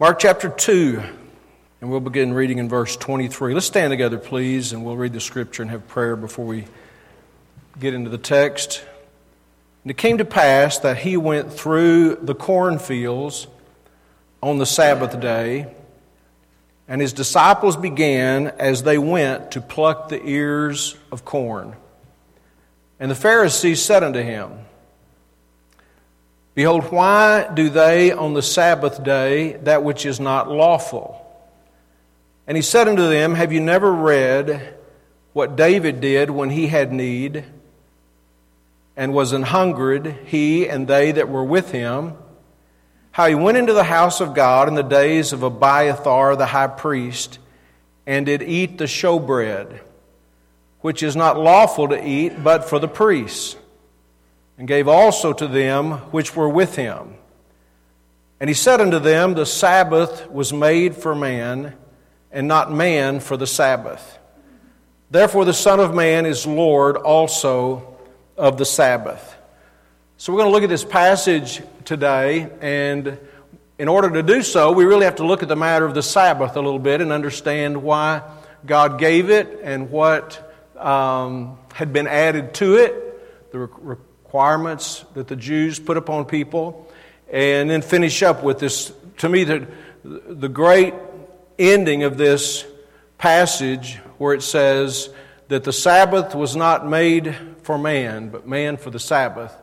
Mark chapter 2, and we'll begin reading in verse 23. Let's stand together, please, and we'll read the scripture and have prayer before we get into the text. And it came to pass that he went through the cornfields on the Sabbath day, and his disciples began as they went to pluck the ears of corn. And the Pharisees said unto him, Behold, why do they on the Sabbath day that which is not lawful? And he said unto them, Have you never read what David did when he had need and was an hungered, he and they that were with him? How he went into the house of God in the days of Abiathar the high priest and did eat the showbread, which is not lawful to eat but for the priests and gave also to them which were with him. And he said unto them, The Sabbath was made for man, and not man for the Sabbath. Therefore, the Son of Man is Lord also of the Sabbath. So, we're going to look at this passage today, and in order to do so, we really have to look at the matter of the Sabbath a little bit and understand why God gave it and what um, had been added to it, the requirements that the Jews put upon people, and then finish up with this, to me, the, the great ending of this passage where it says that the Sabbath was not made for man, but man for the Sabbath,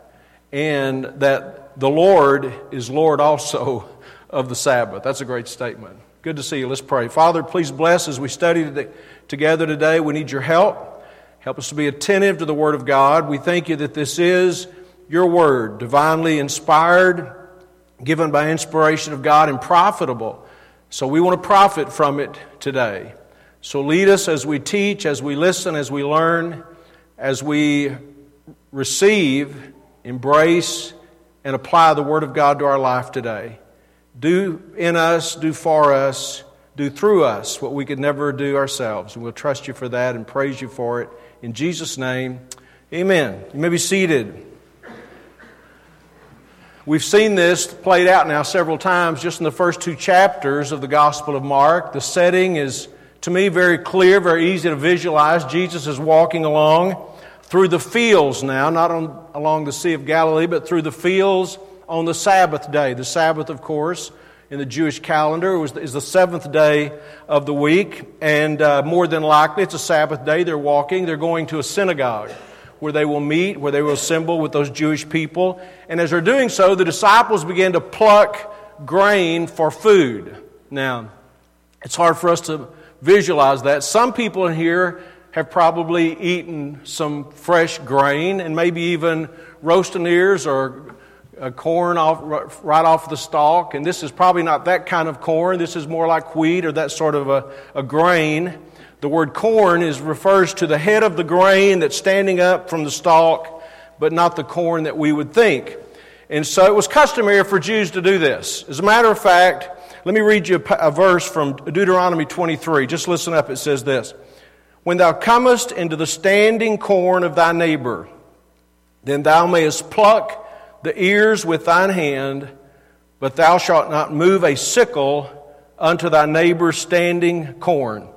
and that the Lord is Lord also of the Sabbath. That's a great statement. Good to see you. Let's pray. Father, please bless as we study together today. We need your help. Help us to be attentive to the Word of God. We thank you that this is your Word, divinely inspired, given by inspiration of God, and profitable. So we want to profit from it today. So lead us as we teach, as we listen, as we learn, as we receive, embrace, and apply the Word of God to our life today. Do in us, do for us, do through us what we could never do ourselves. And we'll trust you for that and praise you for it. In Jesus' name, amen. You may be seated. We've seen this played out now several times just in the first two chapters of the Gospel of Mark. The setting is, to me, very clear, very easy to visualize. Jesus is walking along through the fields now, not on, along the Sea of Galilee, but through the fields on the Sabbath day. The Sabbath, of course, in the Jewish calendar was, is the seventh day of the week, and uh, more than likely it's a Sabbath day. They're walking, they're going to a synagogue where they will meet, where they will assemble with those Jewish people. And as they're doing so, the disciples begin to pluck grain for food. Now, it's hard for us to visualize that. Some people in here have probably eaten some fresh grain and maybe even roasting ears or uh, corn off, right off the stalk, and this is probably not that kind of corn. This is more like wheat or that sort of a, a grain. The word corn is, refers to the head of the grain that's standing up from the stalk, but not the corn that we would think. And so it was customary for Jews to do this. As a matter of fact, let me read you a, a verse from Deuteronomy 23. Just listen up. It says this When thou comest into the standing corn of thy neighbor, then thou mayest pluck the ears with thine hand, but thou shalt not move a sickle unto thy neighbor's standing corn.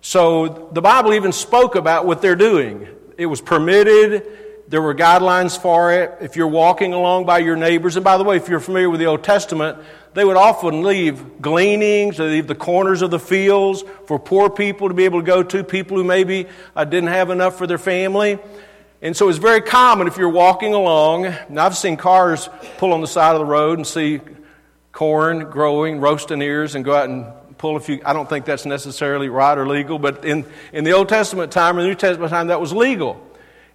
So the Bible even spoke about what they're doing. It was permitted. There were guidelines for it. If you're walking along by your neighbors, and by the way, if you're familiar with the Old Testament, they would often leave gleanings, they leave the corners of the fields for poor people to be able to go to, people who maybe uh, didn't have enough for their family. And so it's very common if you're walking along, I've seen cars pull on the side of the road and see corn growing, roasting ears, and go out and pull a few. I don't think that's necessarily right or legal, but in, in the Old Testament time or the New Testament time, that was legal.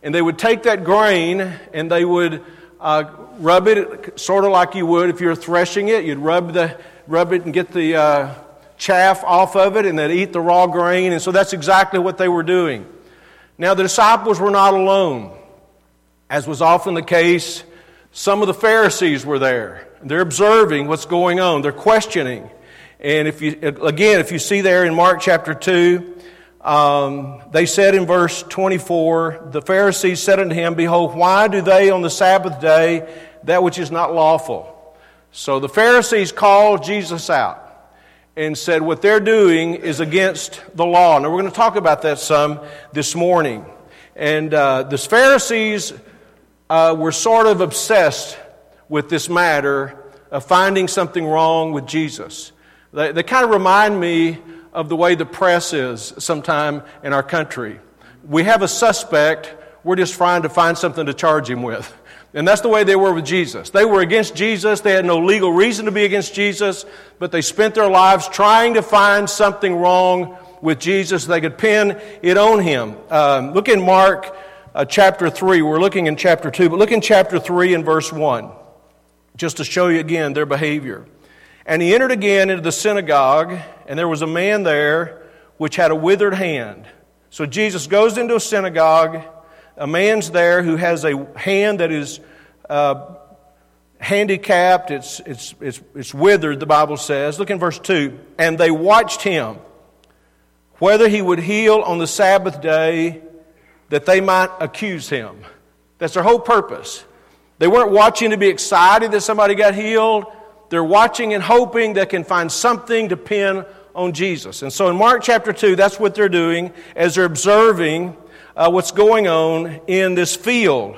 And they would take that grain and they would uh, rub it sort of like you would if you're threshing it. You'd rub, the, rub it and get the uh, chaff off of it, and they'd eat the raw grain. And so that's exactly what they were doing. Now, the disciples were not alone. As was often the case, some of the Pharisees were there. They're observing what's going on, they're questioning. And if you, again, if you see there in Mark chapter 2, um, they said in verse 24, the Pharisees said unto him, Behold, why do they on the Sabbath day that which is not lawful? So the Pharisees called Jesus out. And said what they're doing is against the law. Now, we're going to talk about that some this morning. And uh, the Pharisees uh, were sort of obsessed with this matter of finding something wrong with Jesus. They, they kind of remind me of the way the press is sometime in our country. We have a suspect, we're just trying to find something to charge him with. And that's the way they were with Jesus. They were against Jesus. They had no legal reason to be against Jesus, but they spent their lives trying to find something wrong with Jesus. They could pin it on him. Um, look in Mark uh, chapter 3. We're looking in chapter 2, but look in chapter 3 and verse 1, just to show you again their behavior. And he entered again into the synagogue, and there was a man there which had a withered hand. So Jesus goes into a synagogue. A man's there who has a hand that is uh, handicapped, it's, it's, it's, it's withered, the Bible says. Look in verse 2. And they watched him, whether he would heal on the Sabbath day, that they might accuse him. That's their whole purpose. They weren't watching to be excited that somebody got healed. They're watching and hoping they can find something to pin on Jesus. And so in Mark chapter 2, that's what they're doing as they're observing uh, what's going on in this field.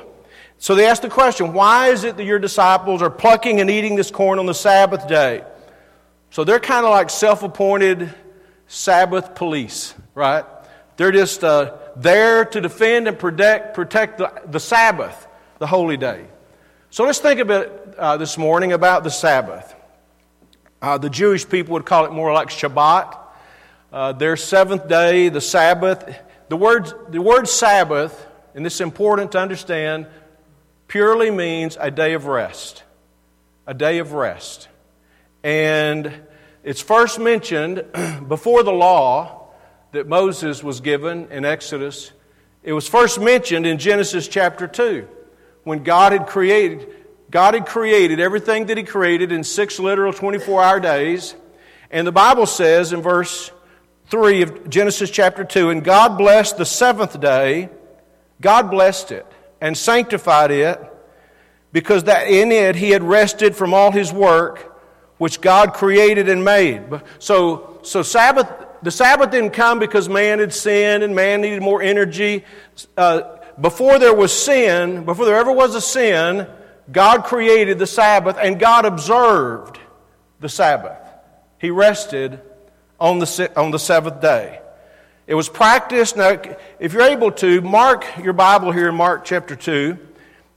So they ask the question why is it that your disciples are plucking and eating this corn on the Sabbath day? So they're kind of like self appointed Sabbath police, right? They're just uh, there to defend and protect, protect the, the Sabbath, the holy day. So let's think a bit uh, this morning about the Sabbath. Uh, the Jewish people would call it more like Shabbat. Uh, their seventh day, the Sabbath. The word, the word Sabbath, and this is important to understand, purely means a day of rest. A day of rest. And it's first mentioned before the law that Moses was given in Exodus. It was first mentioned in Genesis chapter 2 when God had created, God had created everything that He created in six literal 24 hour days. And the Bible says in verse 3 of Genesis chapter 2 And God blessed the seventh day, God blessed it and sanctified it, because that in it He had rested from all His work which God created and made. So, so Sabbath, the Sabbath didn't come because man had sinned and man needed more energy. Uh, before there was sin, before there ever was a sin, God created the Sabbath and God observed the Sabbath. He rested on the, on the seventh day. It was practiced. Now, if you're able to, mark your Bible here in Mark chapter 2.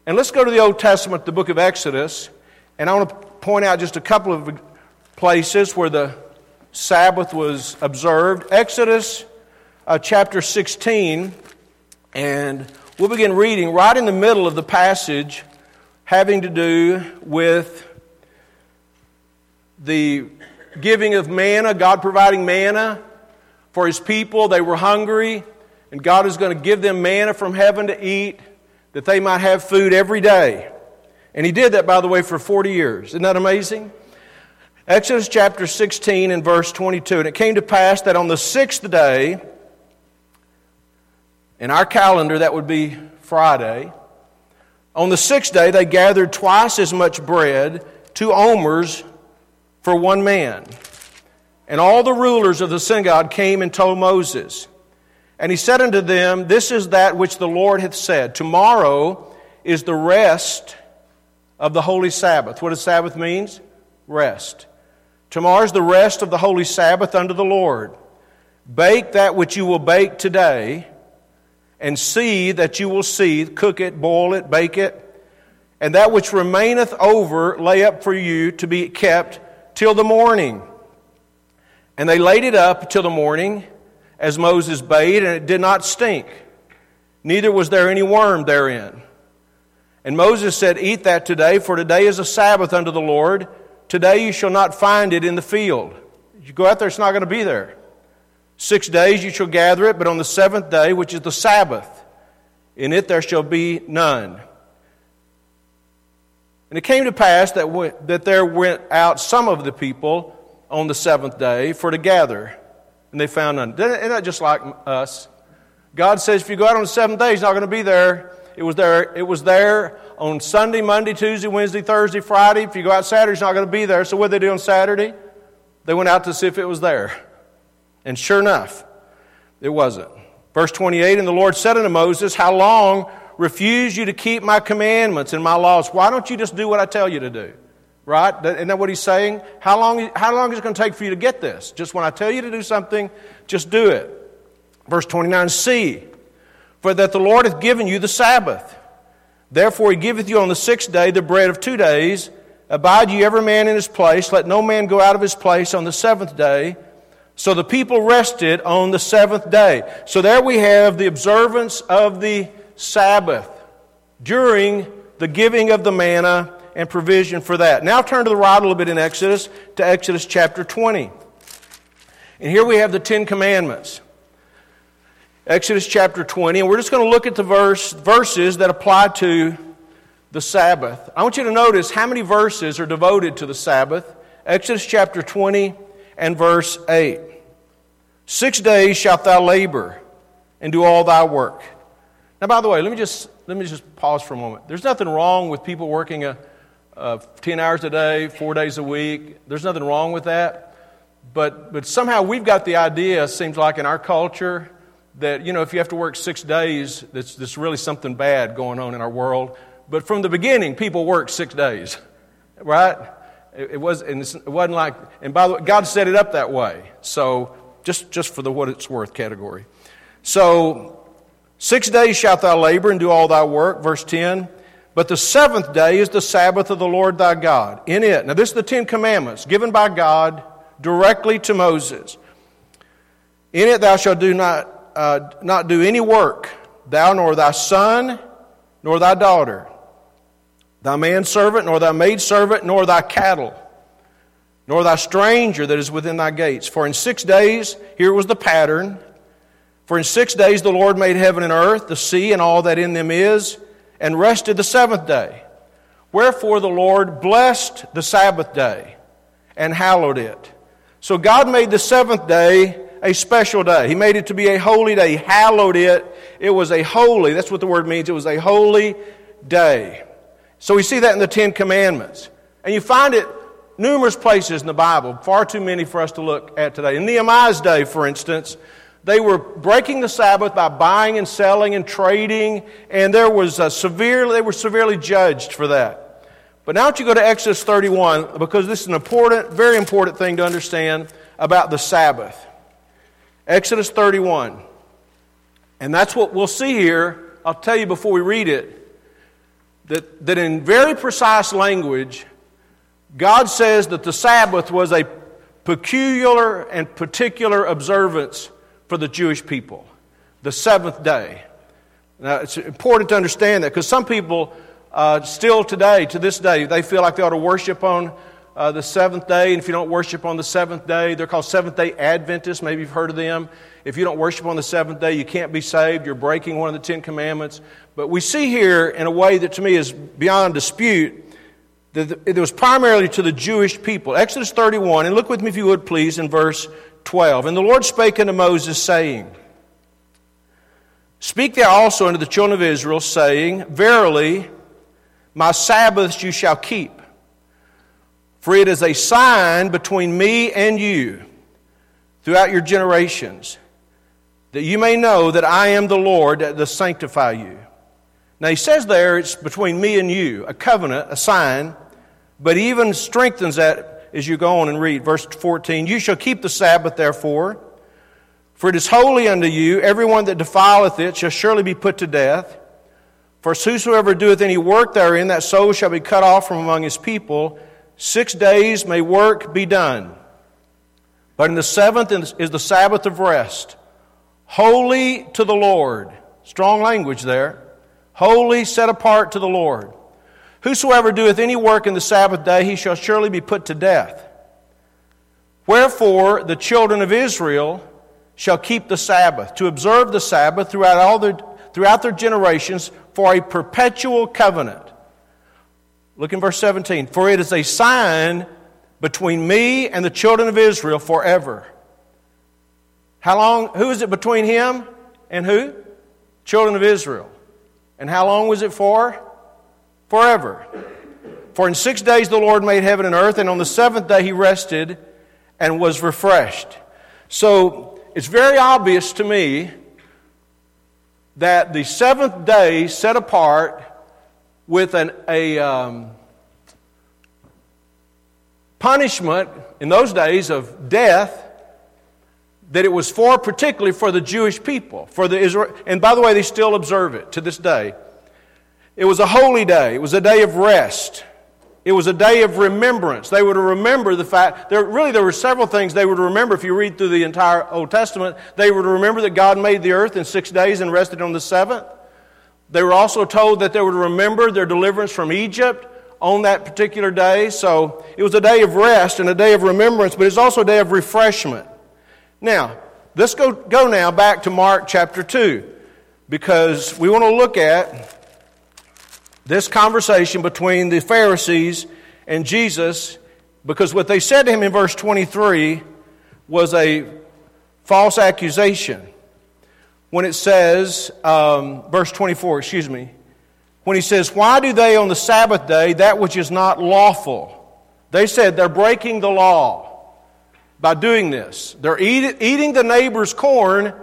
And let's go to the Old Testament, the book of Exodus. And I want to point out just a couple of places where the Sabbath was observed. Exodus uh, chapter 16. And We'll begin reading right in the middle of the passage having to do with the giving of manna, God providing manna for His people. They were hungry, and God is going to give them manna from heaven to eat that they might have food every day. And He did that, by the way, for 40 years. Isn't that amazing? Exodus chapter 16 and verse 22. And it came to pass that on the sixth day, in our calendar, that would be Friday. On the sixth day, they gathered twice as much bread, two omers for one man. And all the rulers of the synagogue came and told Moses. And he said unto them, This is that which the Lord hath said. Tomorrow is the rest of the holy Sabbath. What does Sabbath means? Rest. Tomorrow is the rest of the holy Sabbath unto the Lord. Bake that which you will bake today and see that you will see, cook it, boil it, bake it, and that which remaineth over lay up for you to be kept till the morning. And they laid it up till the morning, as Moses bade, and it did not stink, neither was there any worm therein. And Moses said, Eat that today, for today is a Sabbath unto the Lord. Today you shall not find it in the field. You go out there, it's not going to be there. Six days you shall gather it, but on the seventh day, which is the Sabbath, in it there shall be none. And it came to pass that, that there went out some of the people on the seventh day for to gather, and they found none. Isn't that just like us? God says if you go out on the seventh day, He's not going to be there. It was there. It was there on Sunday, Monday, Tuesday, Wednesday, Thursday, Friday. If you go out Saturday, He's not going to be there. So what do they do on Saturday? They went out to see if it was there. And sure enough, it wasn't. Verse 28 And the Lord said unto Moses, How long refuse you to keep my commandments and my laws? Why don't you just do what I tell you to do? Right? Isn't that what he's saying? How long, how long is it going to take for you to get this? Just when I tell you to do something, just do it. Verse 29 See, for that the Lord hath given you the Sabbath. Therefore he giveth you on the sixth day the bread of two days. Abide ye every man in his place. Let no man go out of his place on the seventh day. So the people rested on the seventh day. So there we have the observance of the Sabbath during the giving of the manna and provision for that. Now turn to the right a little bit in Exodus to Exodus chapter 20. And here we have the Ten Commandments. Exodus chapter 20, and we're just going to look at the verse, verses that apply to the Sabbath. I want you to notice how many verses are devoted to the Sabbath. Exodus chapter 20 and verse 8. Six days shalt thou labor and do all thy work. Now, by the way, let me just, let me just pause for a moment. There's nothing wrong with people working a, a 10 hours a day, four days a week. There's nothing wrong with that. But, but somehow we've got the idea, seems like in our culture, that, you know, if you have to work six days, that's, that's really something bad going on in our world. But from the beginning, people worked six days, right? It, it, was, and it wasn't like, and by the way, God set it up that way. So, just, just for the what it's worth category. So, six days shalt thou labor and do all thy work, verse 10. But the seventh day is the Sabbath of the Lord thy God. In it, now this is the Ten Commandments given by God directly to Moses. In it thou shalt do not uh, not do any work, thou nor thy son, nor thy daughter, thy manservant, nor thy maidservant, nor thy cattle, nor thy stranger that is within thy gates. For in six days, here was the pattern, for in six days the Lord made heaven and earth, the sea, and all that in them is, and rested the seventh day. Wherefore the Lord blessed the Sabbath day and hallowed it. So God made the seventh day a special day. He made it to be a holy day. He hallowed it. It was a holy, that's what the word means. It was a holy day. So we see that in the Ten Commandments. And you find it numerous places in the Bible, far too many for us to look at today. In Nehemiah's day, for instance, they were breaking the Sabbath by buying and selling and trading, and there was a severe, they were severely judged for that. But now that you go to Exodus 31, because this is an important, very important thing to understand about the Sabbath. Exodus 31. And that's what we'll see here. I'll tell you before we read it that, that in very precise language, God says that the Sabbath was a peculiar and particular observance for the Jewish people, the seventh day. Now, it's important to understand that because some people uh, still today, to this day, they feel like they ought to worship on uh, the seventh day, and if you don't worship on the seventh day, they're called Seventh day Adventists. Maybe you've heard of them. If you don't worship on the seventh day, you can't be saved. You're breaking one of the Ten Commandments. But we see here, in a way that to me is beyond dispute, that it was primarily to the Jewish people. Exodus 31, and look with me if you would please in verse 12. And the Lord spake unto Moses, saying, Speak thou also unto the children of Israel, saying, Verily, my Sabbaths you shall keep for it is a sign between me and you throughout your generations, that you may know that I am the Lord that sanctify you. Now he says there it's between me and you, a covenant, a sign, but he even strengthens that as you go on and read. Verse 14 You shall keep the Sabbath, therefore, for it is holy unto you. Everyone that defileth it shall surely be put to death. For whosoever doeth any work therein, that soul shall be cut off from among his people. Six days may work be done. But in the seventh is the Sabbath of rest, holy to the Lord. Strong language there. Holy, set apart to the Lord. Whosoever doeth any work in the Sabbath day, he shall surely be put to death. Wherefore, the children of Israel shall keep the Sabbath, to observe the Sabbath throughout, all their, throughout their generations for a perpetual covenant. Look in verse 17. For it is a sign between me and the children of Israel forever. How long? Who is it between him and who? Children of Israel. And how long was it for? Forever. For in six days the Lord made heaven and earth, and on the seventh day he rested. and was refreshed. So it's very obvious to me that the seventh day set apart with an, a um, punishment in those days of death that it was for particularly for the Jewish people for the Israel and by the way they still observe it to this day it was a holy day it was a day of rest it was a day of remembrance. They would remember the fact, there, really, there were several things they would remember if you read through the entire Old Testament. They would remember that God made the earth in six days and rested on the seventh. They were also told that they would remember their deliverance from Egypt on that particular day. So it was a day of rest and a day of remembrance, but it's also a day of refreshment. Now, let's go, go now back to Mark chapter 2 because we want to look at this conversation between the Pharisees and Jesus because what they said to him in verse 23 was a false accusation. When it says, um, verse 24, excuse me, when he says, Why do they on the Sabbath day that which is not lawful? They said they're breaking the law by doing this. They're eat, eating the neighbor's corn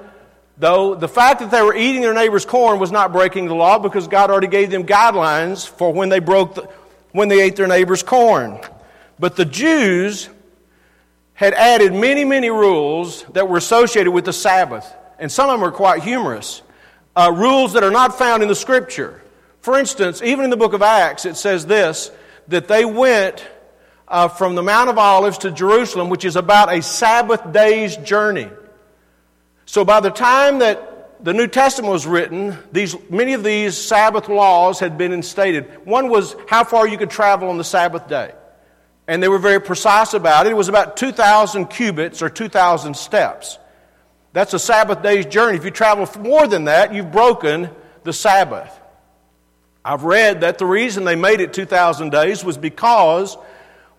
Though the fact that they were eating their neighbor's corn was not breaking the law because God already gave them guidelines for when they broke the, when they ate their neighbor's corn. But the Jews had added many, many rules that were associated with the Sabbath, and some of them are quite humorous. Uh, rules that are not found in the Scripture. For instance, even in the book of Acts, it says this that they went uh, from the Mount of Olives to Jerusalem, which is about a Sabbath day's journey. So by the time that the New Testament was written, these, many of these Sabbath laws had been instated. One was how far you could travel on the Sabbath day. And they were very precise about it. It was about 2,000 cubits or 2,000 steps. That's a Sabbath day's journey. If you travel more than that, you've broken the Sabbath. I've read that the reason they made it 2,000 days was because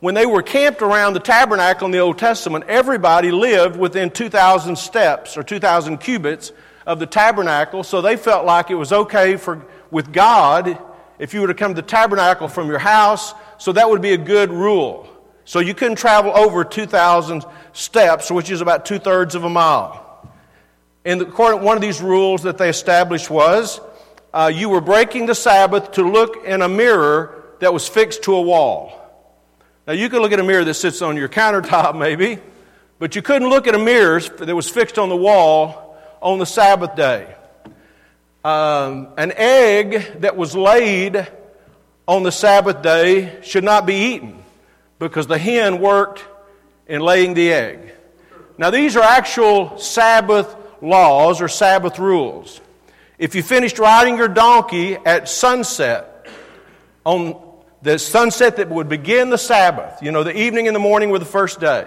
when they were camped around the tabernacle in the Old Testament, everybody lived within 2,000 steps or 2,000 cubits of the tabernacle, so they felt like it was okay for, with God if you were to come to the tabernacle from your house, so that would be a good rule. So you couldn't travel over 2,000 steps, which is about two thirds of a mile. And one of these rules that they established was uh, you were breaking the Sabbath to look in a mirror that was fixed to a wall. Now, you could look at a mirror that sits on your countertop, maybe, but you couldn't look at a mirror that was fixed on the wall on the Sabbath day. Um, an egg that was laid on the Sabbath day should not be eaten because the hen worked in laying the egg. Now, these are actual Sabbath laws or Sabbath rules. If you finished riding your donkey at sunset on the sunset that would begin the Sabbath, you know, the evening and the morning were the first day.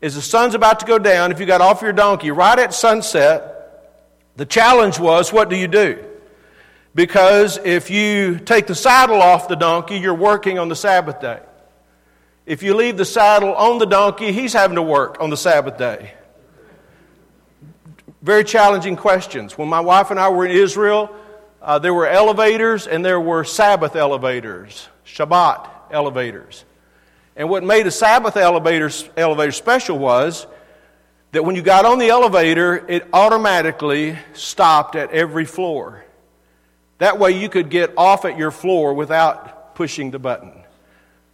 As the sun's about to go down, if you got off your donkey right at sunset, the challenge was what do you do? Because if you take the saddle off the donkey, you're working on the Sabbath day. If you leave the saddle on the donkey, he's having to work on the Sabbath day. Very challenging questions. When my wife and I were in Israel, uh, there were elevators and there were Sabbath elevators. Shabbat elevators. And what made a Sabbath elevator, elevator special was that when you got on the elevator, it automatically stopped at every floor. That way you could get off at your floor without pushing the button.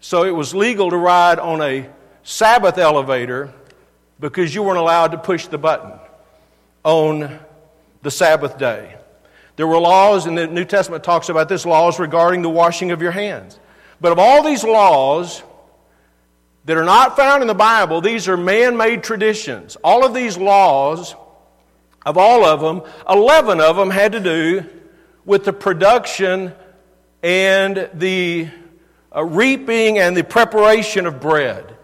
So it was legal to ride on a Sabbath elevator because you weren't allowed to push the button on the Sabbath day. There were laws, and the New Testament talks about this laws regarding the washing of your hands. But of all these laws that are not found in the Bible, these are man made traditions. All of these laws, of all of them, 11 of them had to do with the production and the uh, reaping and the preparation of bread.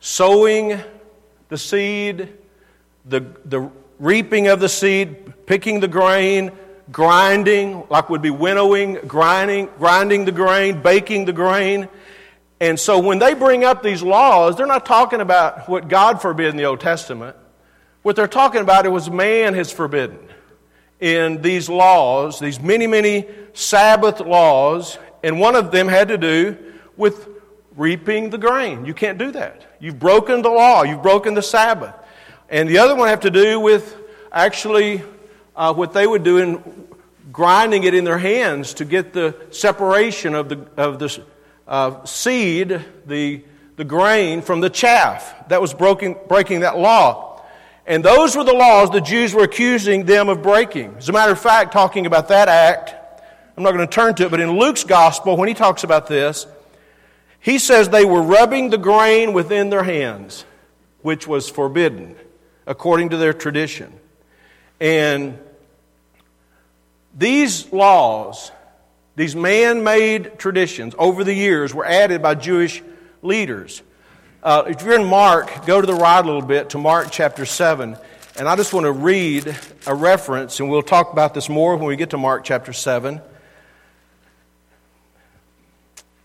Sowing the seed, the, the reaping of the seed, picking the grain, grinding, like would be winnowing, grinding, grinding the grain, baking the grain. And so when they bring up these laws, they're not talking about what God forbid in the Old Testament. What they're talking about it was man has forbidden in these laws, these many, many Sabbath laws, and one of them had to do with reaping the grain. You can't do that. You've broken the law, you've broken the Sabbath. And the other one have to do with actually uh, what they would do in grinding it in their hands to get the separation of the, of the uh, seed, the, the grain, from the chaff. That was broken, breaking that law. And those were the laws the Jews were accusing them of breaking. As a matter of fact, talking about that act, I'm not going to turn to it, but in Luke's gospel, when he talks about this, he says they were rubbing the grain within their hands, which was forbidden according to their tradition. And these laws, these man made traditions over the years were added by Jewish leaders. Uh, if you're in Mark, go to the right a little bit to Mark chapter 7. And I just want to read a reference, and we'll talk about this more when we get to Mark chapter 7.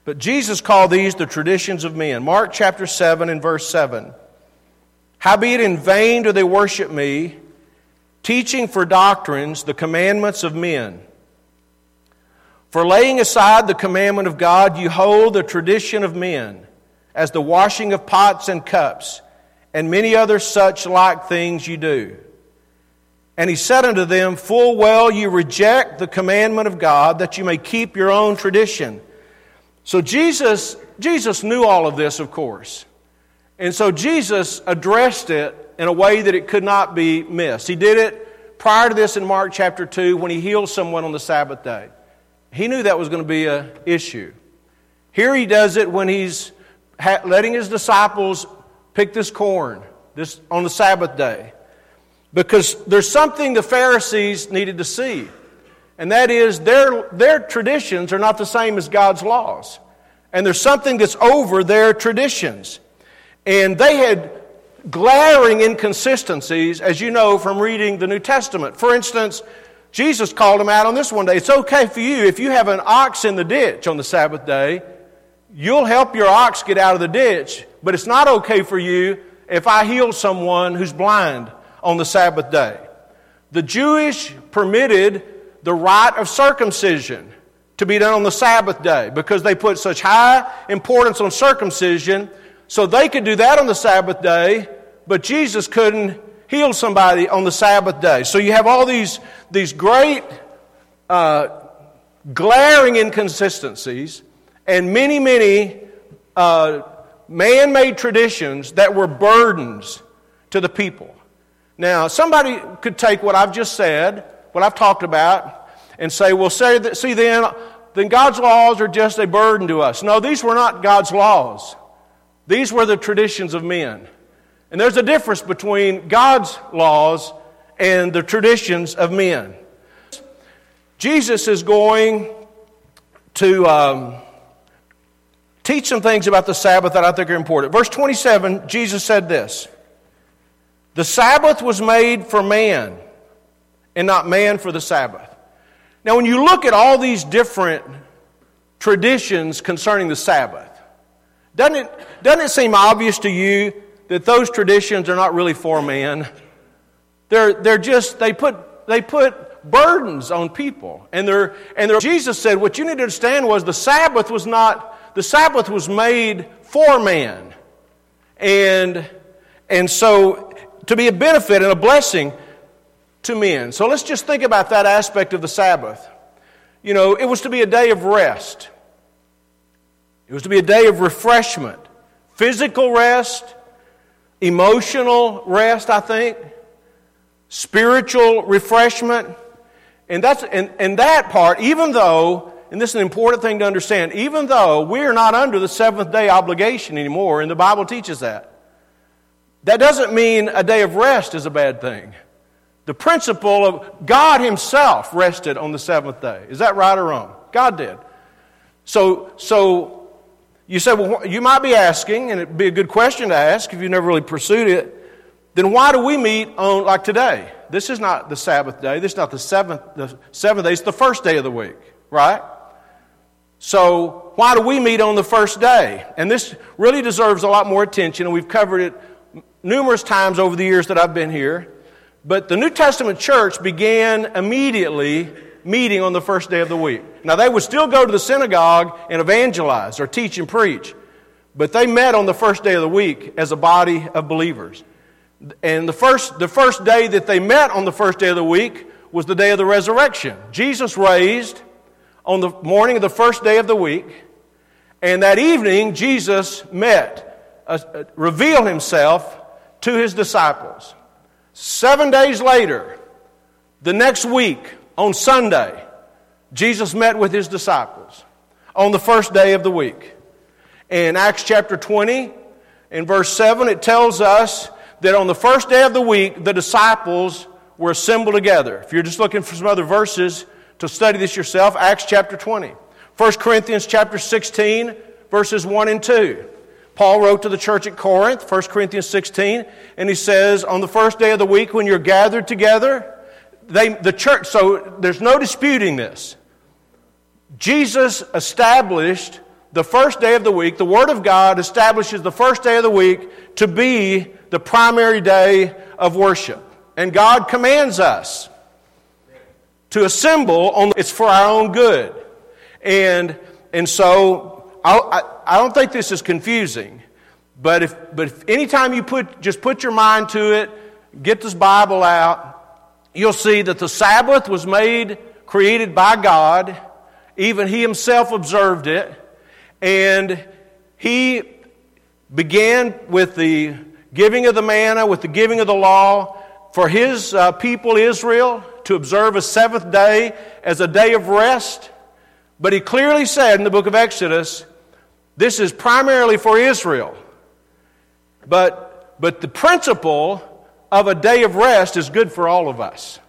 But Jesus called these the traditions of men. Mark chapter 7 and verse 7. Howbeit in vain do they worship me, teaching for doctrines the commandments of men. For laying aside the commandment of God, you hold the tradition of men, as the washing of pots and cups, and many other such like things you do. And he said unto them, Full well you reject the commandment of God, that you may keep your own tradition. So Jesus, Jesus knew all of this, of course. And so Jesus addressed it in a way that it could not be missed. He did it prior to this in Mark chapter 2 when he healed someone on the Sabbath day. He knew that was going to be an issue. Here he does it when he's letting his disciples pick this corn this, on the Sabbath day. Because there's something the Pharisees needed to see. And that is, their, their traditions are not the same as God's laws. And there's something that's over their traditions. And they had glaring inconsistencies, as you know from reading the New Testament. For instance, Jesus called him out on this one day. It's okay for you if you have an ox in the ditch on the Sabbath day, you'll help your ox get out of the ditch, but it's not okay for you if I heal someone who's blind on the Sabbath day. The Jewish permitted the rite of circumcision to be done on the Sabbath day because they put such high importance on circumcision. So they could do that on the Sabbath day, but Jesus couldn't heal somebody on the Sabbath day. So you have all these, these great, uh, glaring inconsistencies and many, many uh, man made traditions that were burdens to the people. Now, somebody could take what I've just said what I've talked about, and say, well, say that, see then, then God's laws are just a burden to us. No, these were not God's laws. These were the traditions of men. And there's a difference between God's laws and the traditions of men. Jesus is going to um, teach some things about the Sabbath that I think are important. Verse 27, Jesus said this The Sabbath was made for man and not man for the Sabbath. Now, when you look at all these different traditions concerning the Sabbath, doesn't it, doesn't it seem obvious to you that those traditions are not really for man? They're, they're just, they put, they put burdens on people. And they're, and they're, Jesus said, what you need to understand was the Sabbath was not, the Sabbath was made for man. And, and so, to be a benefit and a blessing to men. So let's just think about that aspect of the Sabbath. You know, it was to be a day of rest, it was to be a day of refreshment, physical rest, emotional rest, I think, spiritual refreshment. And, that's, and, and that part, even though, and this is an important thing to understand, even though we're not under the seventh day obligation anymore, and the Bible teaches that, that doesn't mean a day of rest is a bad thing. The principle of God Himself rested on the seventh day. Is that right or wrong? God did. So, so you say, well, you might be asking, and it'd be a good question to ask if you've never really pursued it. Then why do we meet on like today? This is not the Sabbath day. This is not the seventh, the seventh day. It's the first day of the week, right? So why do we meet on the first day? And this really deserves a lot more attention, and we've covered it numerous times over the years that I've been here. But the New Testament church began immediately meeting on the first day of the week. Now, they would still go to the synagogue and evangelize or teach and preach. But they met on the first day of the week as a body of believers. And the first, the first day that they met on the first day of the week was the day of the resurrection. Jesus raised on the morning of the first day of the week. And that evening, Jesus met, uh, uh, revealed himself to his disciples. Seven days later, the next week, on Sunday, Jesus met with his disciples on the first day of the week. In Acts chapter 20, in verse 7, it tells us that on the first day of the week, the disciples were assembled together. If you're just looking for some other verses to study this yourself, Acts chapter 20. 1 Corinthians chapter 16, verses 1 and 2. Paul wrote to the church at Corinth, 1 Corinthians 16, and he says, On the first day of the week, when you're gathered together, they, the church, so there's no disputing this. Jesus established the first day of the week, the Word of God establishes the first day of the week to be the primary day of worship. And God commands us to assemble on, it's for our own good. And, and so I, I, I don't think this is confusing. But if, but if anytime you put, just put your mind to it, get this Bible out, you'll see that the Sabbath was made, created by God. Even He Himself observed it. And He began with the giving of the manna, with the giving of the law, for His uh, people Israel to observe a seventh day as a day of rest. But He clearly said in the book of Exodus, this is primarily for Israel. But, but the principle of a day of rest is good for all of us.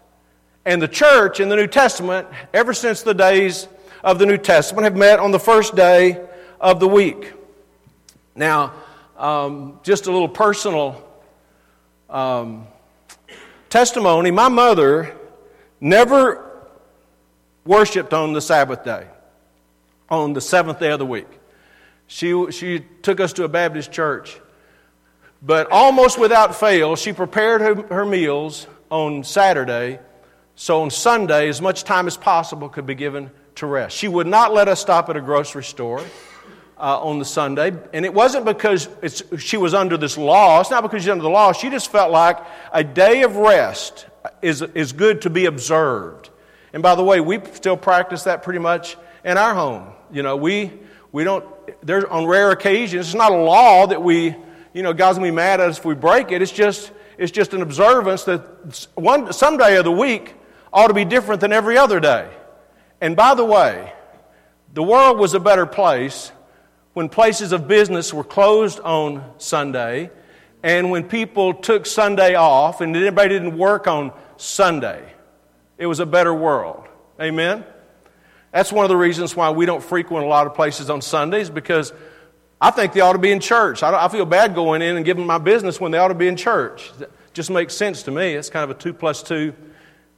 And the church in the New Testament, ever since the days of the New Testament, have met on the first day of the week. Now, um, just a little personal um, testimony. My mother never worshiped on the Sabbath day, on the seventh day of the week. She, she took us to a Baptist church. But almost without fail, she prepared her, her meals on Saturday, so on Sunday, as much time as possible could be given to rest. She would not let us stop at a grocery store. Uh, on the Sunday. And it wasn't because she was under this law. It's not because she's under the law. She just felt like a day of rest is, is good to be observed. And by the way, we still practice that pretty much in our home. You know, we, we don't, there's on rare occasions, it's not a law that we, you know, God's gonna be mad at us if we break it. It's just, it's just an observance that one, some day of the week ought to be different than every other day. And by the way, the world was a better place when places of business were closed on Sunday and when people took Sunday off and everybody didn't work on Sunday. It was a better world. Amen? That's one of the reasons why we don't frequent a lot of places on Sundays because I think they ought to be in church. I, feel bad going in and giving my business when they ought to be in church. It just makes sense to me. It's kind of a 2 plus 2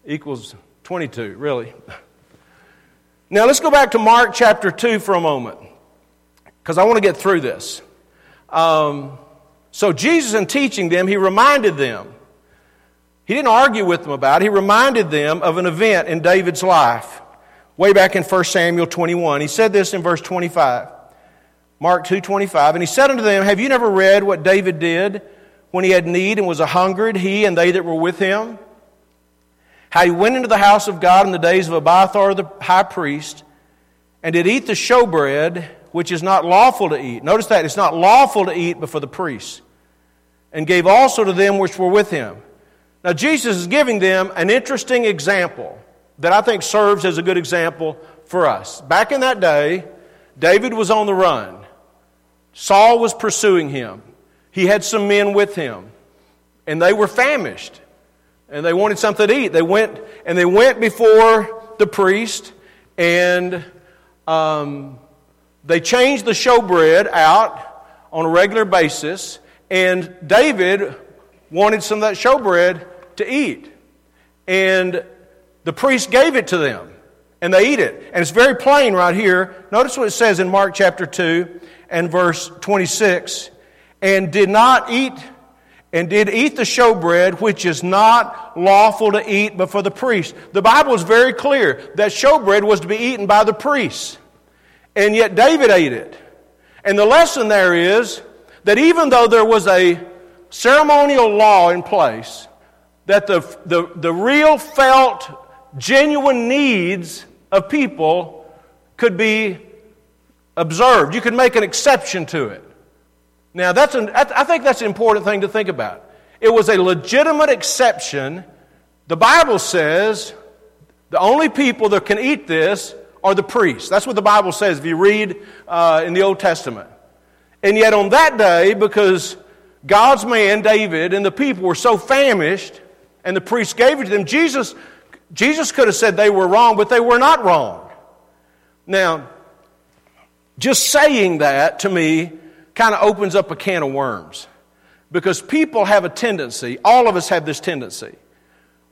equals 22, really. Now let's go back to Mark chapter 2 for a moment because I want to get through this. Um, so, Jesus, in teaching them, he reminded them. He didn't argue with them about it. He reminded them of an event in David's life way back in 1 Samuel 21. He said this in verse 25. Mark 2:25 and he said unto them have you never read what David did when he had need and was a hungered he and they that were with him how he went into the house of God in the days of Abiathar the high priest and did eat the showbread which is not lawful to eat. Notice that it's not lawful to eat but for the priests. And gave also to them which were with him. Now, Jesus is giving them an interesting example that I think serves as a good example for us. Back in that day, David was on the run. Saul was pursuing him. He had some men with him, and they were famished, and they wanted something to eat. They went and they went before the priest, and um, they changed the showbread out on a regular basis, and David wanted some of that showbread to eat. And the priest gave it to them, and they eat it. And it's very plain right here. Notice what it says in Mark chapter 2 and verse 26 and did not eat and did eat the showbread, which is not lawful to eat but for the priest. The Bible is very clear that showbread was to be eaten by the priests. And yet David ate it. And the lesson there is that even though there was a ceremonial law in place, that the, the, the real felt, genuine needs of people could be observed. You could make an exception to it. Now, that's an, I think that's an important thing to think about. It was a legitimate exception. The Bible says the only people that can eat this are the priests. That's what the Bible says if you read uh, in the Old Testament. And yet, on that day, because God's man, David, and the people were so famished, and the priests gave it to them, Jesus, Jesus could have said they were wrong, but they were not wrong. Now, just saying that to me kind of opens up a can of worms. Because people have a tendency, all of us have this tendency.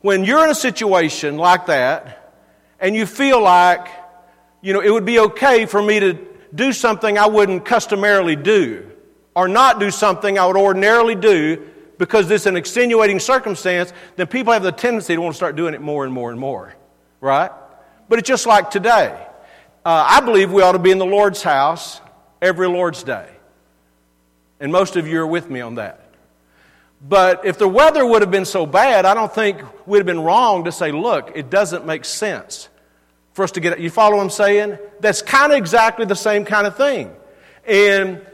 When you're in a situation like that, and you feel like, you know, it would be okay for me to do something I wouldn't customarily do, or not do something I would ordinarily do because this is an extenuating circumstance, then people have the tendency to want to start doing it more and more and more. Right? But it's just like today. Uh, I believe we ought to be in the Lord's house every Lord's Day. And most of you are with me on that. But if the weather would have been so bad, I don't think we'd have been wrong to say, look, it doesn't make sense for us to get it. You follow what I'm saying? That's kind of exactly the same kind of thing. And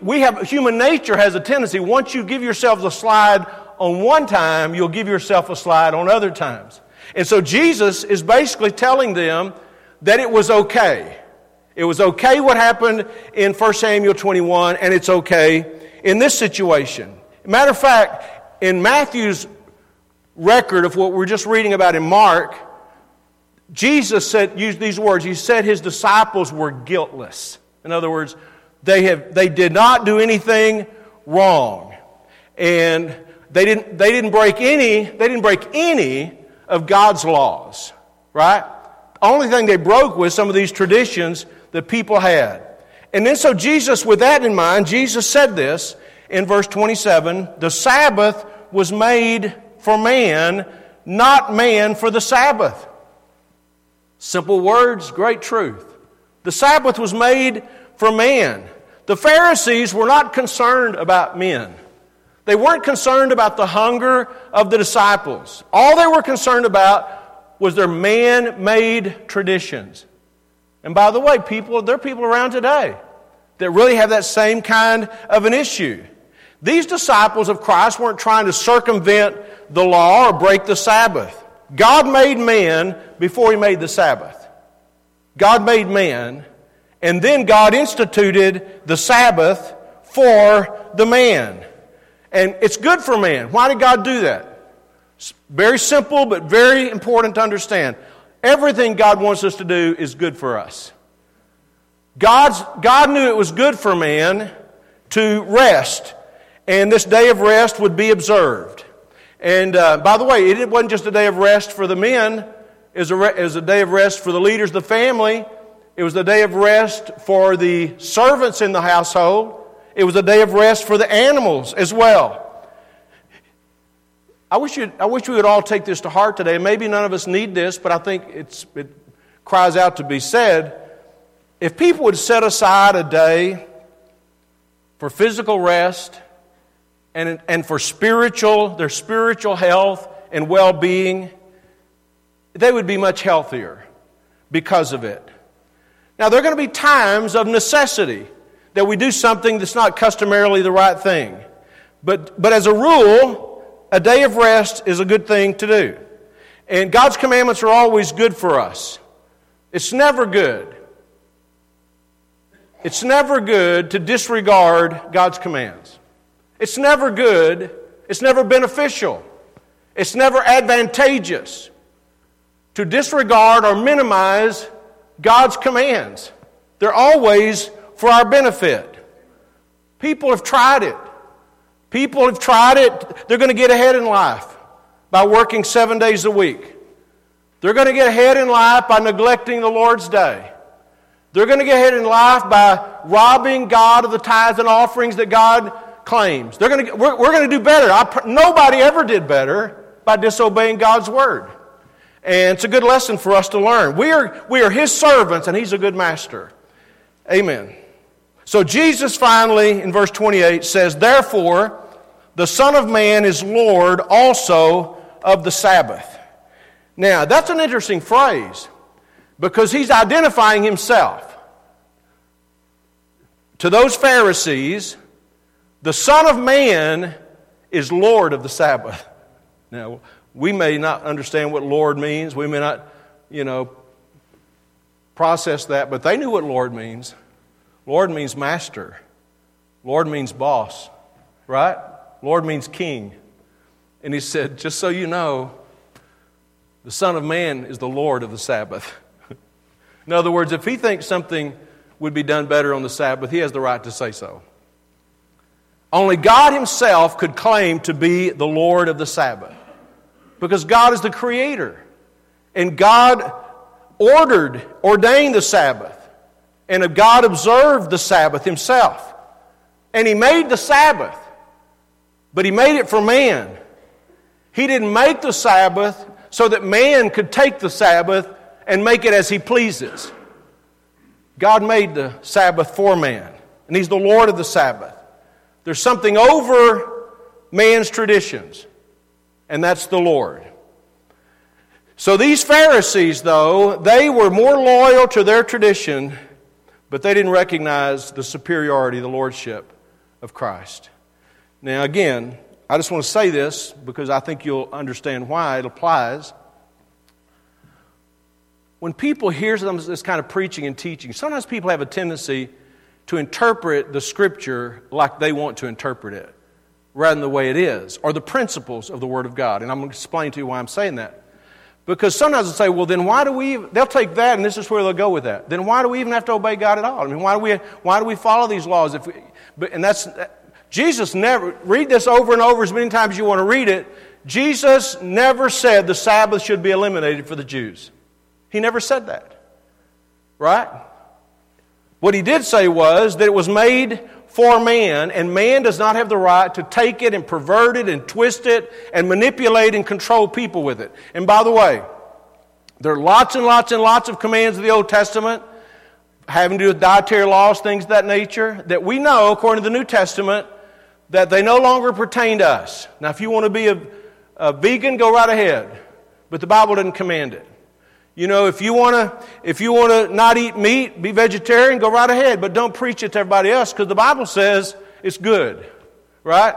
we have, human nature has a tendency, once you give yourselves a slide on one time, you'll give yourself a slide on other times. And so Jesus is basically telling them that it was okay. It was okay what happened in 1 Samuel 21, and it's okay in this situation. Matter of fact, in Matthew's record of what we're just reading about in Mark, Jesus said, used these words. He said his disciples were guiltless. In other words, they, have, they did not do anything wrong. And they didn't, they didn't break any, they didn't break any of God's laws. Right? Only thing they broke was some of these traditions that people had. And then, so Jesus, with that in mind, Jesus said this in verse 27 the Sabbath was made for man, not man for the Sabbath. Simple words, great truth. The Sabbath was made for man. The Pharisees were not concerned about men. They weren't concerned about the hunger of the disciples. All they were concerned about was their man made traditions. And by the way, people, there are people around today that really have that same kind of an issue. These disciples of Christ weren't trying to circumvent the law or break the Sabbath. God made man before he made the Sabbath. God made man, and then God instituted the Sabbath for the man. And it's good for man. Why did God do that? Very simple, but very important to understand. Everything God wants us to do is good for us. God's, God knew it was good for man to rest, and this day of rest would be observed. And uh, by the way, it wasn't just a day of rest for the men, it was, a re- it was a day of rest for the leaders of the family, it was a day of rest for the servants in the household, it was a day of rest for the animals as well. I wish, I wish we would all take this to heart today. Maybe none of us need this, but I think it's, it cries out to be said. If people would set aside a day for physical rest and, and for spiritual, their spiritual health and well being, they would be much healthier because of it. Now, there are going to be times of necessity that we do something that's not customarily the right thing. But, but as a rule, a day of rest is a good thing to do. And God's commandments are always good for us. It's never good. It's never good to disregard God's commands. It's never good. It's never beneficial. It's never advantageous to disregard or minimize God's commands. They're always for our benefit. People have tried it. People have tried it, they're going to get ahead in life by working seven days a week. They're going to get ahead in life by neglecting the Lord's day. They're going to get ahead in life by robbing God of the tithes and offerings that God claims. They're going to, we're, we're going to do better. I, nobody ever did better by disobeying God's word. And it's a good lesson for us to learn. We are, we are His servants, and He's a good master. Amen. So Jesus finally, in verse 28, says, Therefore, the Son of Man is Lord also of the Sabbath. Now, that's an interesting phrase because he's identifying himself. To those Pharisees, the Son of Man is Lord of the Sabbath. Now, we may not understand what Lord means. We may not, you know, process that, but they knew what Lord means. Lord means master. Lord means boss, right? Lord means king. And he said, just so you know, the Son of Man is the Lord of the Sabbath. In other words, if he thinks something would be done better on the Sabbath, he has the right to say so. Only God Himself could claim to be the Lord of the Sabbath because God is the Creator. And God ordered, ordained the Sabbath. And God observed the Sabbath Himself. And He made the Sabbath, but He made it for man. He didn't make the Sabbath so that man could take the Sabbath and make it as he pleases. God made the Sabbath for man, and He's the Lord of the Sabbath. There's something over man's traditions, and that's the Lord. So these Pharisees, though, they were more loyal to their tradition, but they didn't recognize the superiority, the lordship of Christ. Now, again, I just want to say this because I think you'll understand why it applies. When people hear this kind of preaching and teaching, sometimes people have a tendency to interpret the scripture like they want to interpret it rather than the way it is, or the principles of the Word of God. And I'm going to explain to you why I'm saying that. Because sometimes they'll say, well, then why do we, they'll take that and this is where they'll go with that. Then why do we even have to obey God at all? I mean, why do we, why do we follow these laws? If we, and that's, Jesus never, read this over and over as many times as you want to read it. Jesus never said the Sabbath should be eliminated for the Jews. He never said that. Right? What he did say was that it was made for man, and man does not have the right to take it and pervert it and twist it and manipulate and control people with it. And by the way, there are lots and lots and lots of commands of the Old Testament having to do with dietary laws, things of that nature, that we know, according to the New Testament, that they no longer pertain to us. Now, if you want to be a, a vegan, go right ahead. But the Bible doesn't command it. You know, if you want to, if you want to not eat meat, be vegetarian, go right ahead. But don't preach it to everybody else because the Bible says it's good, right?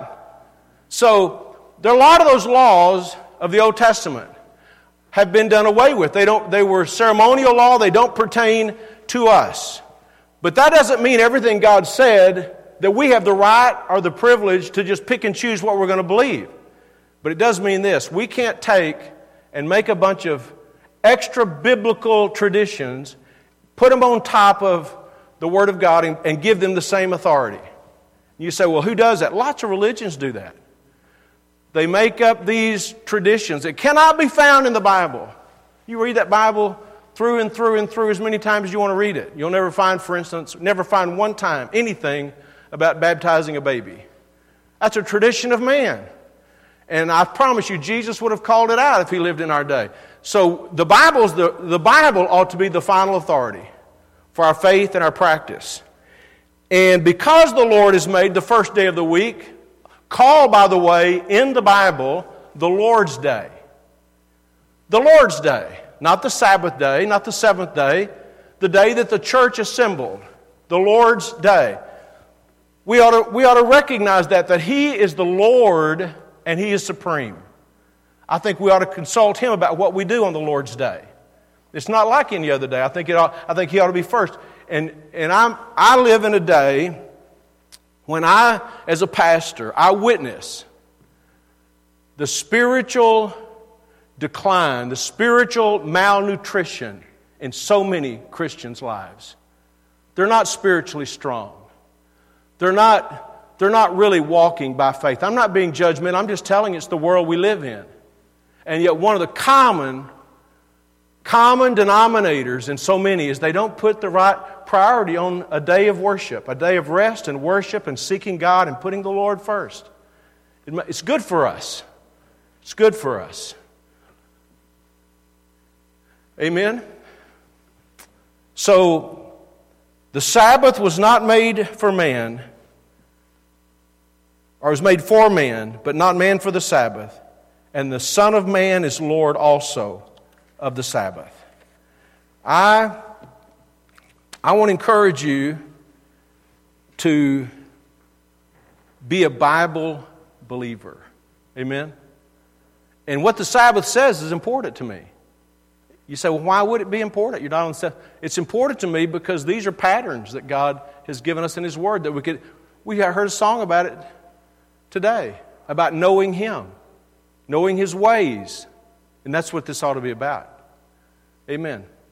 So there are a lot of those laws of the Old Testament have been done away with. They don't. They were ceremonial law. They don't pertain to us. But that doesn't mean everything God said that we have the right or the privilege to just pick and choose what we're going to believe. But it does mean this we can't take and make a bunch of extra biblical traditions, put them on top of the Word of God, and, and give them the same authority. You say, well, who does that? Lots of religions do that. They make up these traditions that cannot be found in the Bible. You read that Bible through and through and through as many times as you want to read it. You'll never find, for instance, never find one time anything about baptizing a baby. That's a tradition of man. And I promise you, Jesus would have called it out if he lived in our day. So the, Bible's the, the Bible ought to be the final authority for our faith and our practice. And because the Lord is made the first day of the week, called, by the way, in the Bible, the Lord's Day. The Lord's Day. Not the Sabbath day, not the seventh day, the day that the church assembled. The Lord's Day. We ought to, we ought to recognize that, that He is the Lord and He is supreme. I think we ought to consult Him about what we do on the Lord's Day. It's not like any other day. I think, it ought, I think He ought to be first. And, and I'm, I live in a day when I, as a pastor, I witness the spiritual decline, the spiritual malnutrition in so many Christians' lives. They're not spiritually strong. They're not, they're not really walking by faith. I'm not being judgmental, I'm just telling it's the world we live in. And yet, one of the common, common denominators in so many is they don't put the right priority on a day of worship, a day of rest and worship and seeking God and putting the Lord first. It's good for us. It's good for us. Amen? So, The Sabbath was not made for man, or was made for man, but not man for the Sabbath. And the Son of Man is Lord also of the Sabbath. I, I want to encourage you to be a Bible believer. Amen? And what the Sabbath says is important to me. You say, well, why would it be important? You're not on the It's important to me because these are patterns that God has given us in His Word that we could. We heard a song about it today about knowing Him, knowing His ways, and that's what this ought to be about. Amen.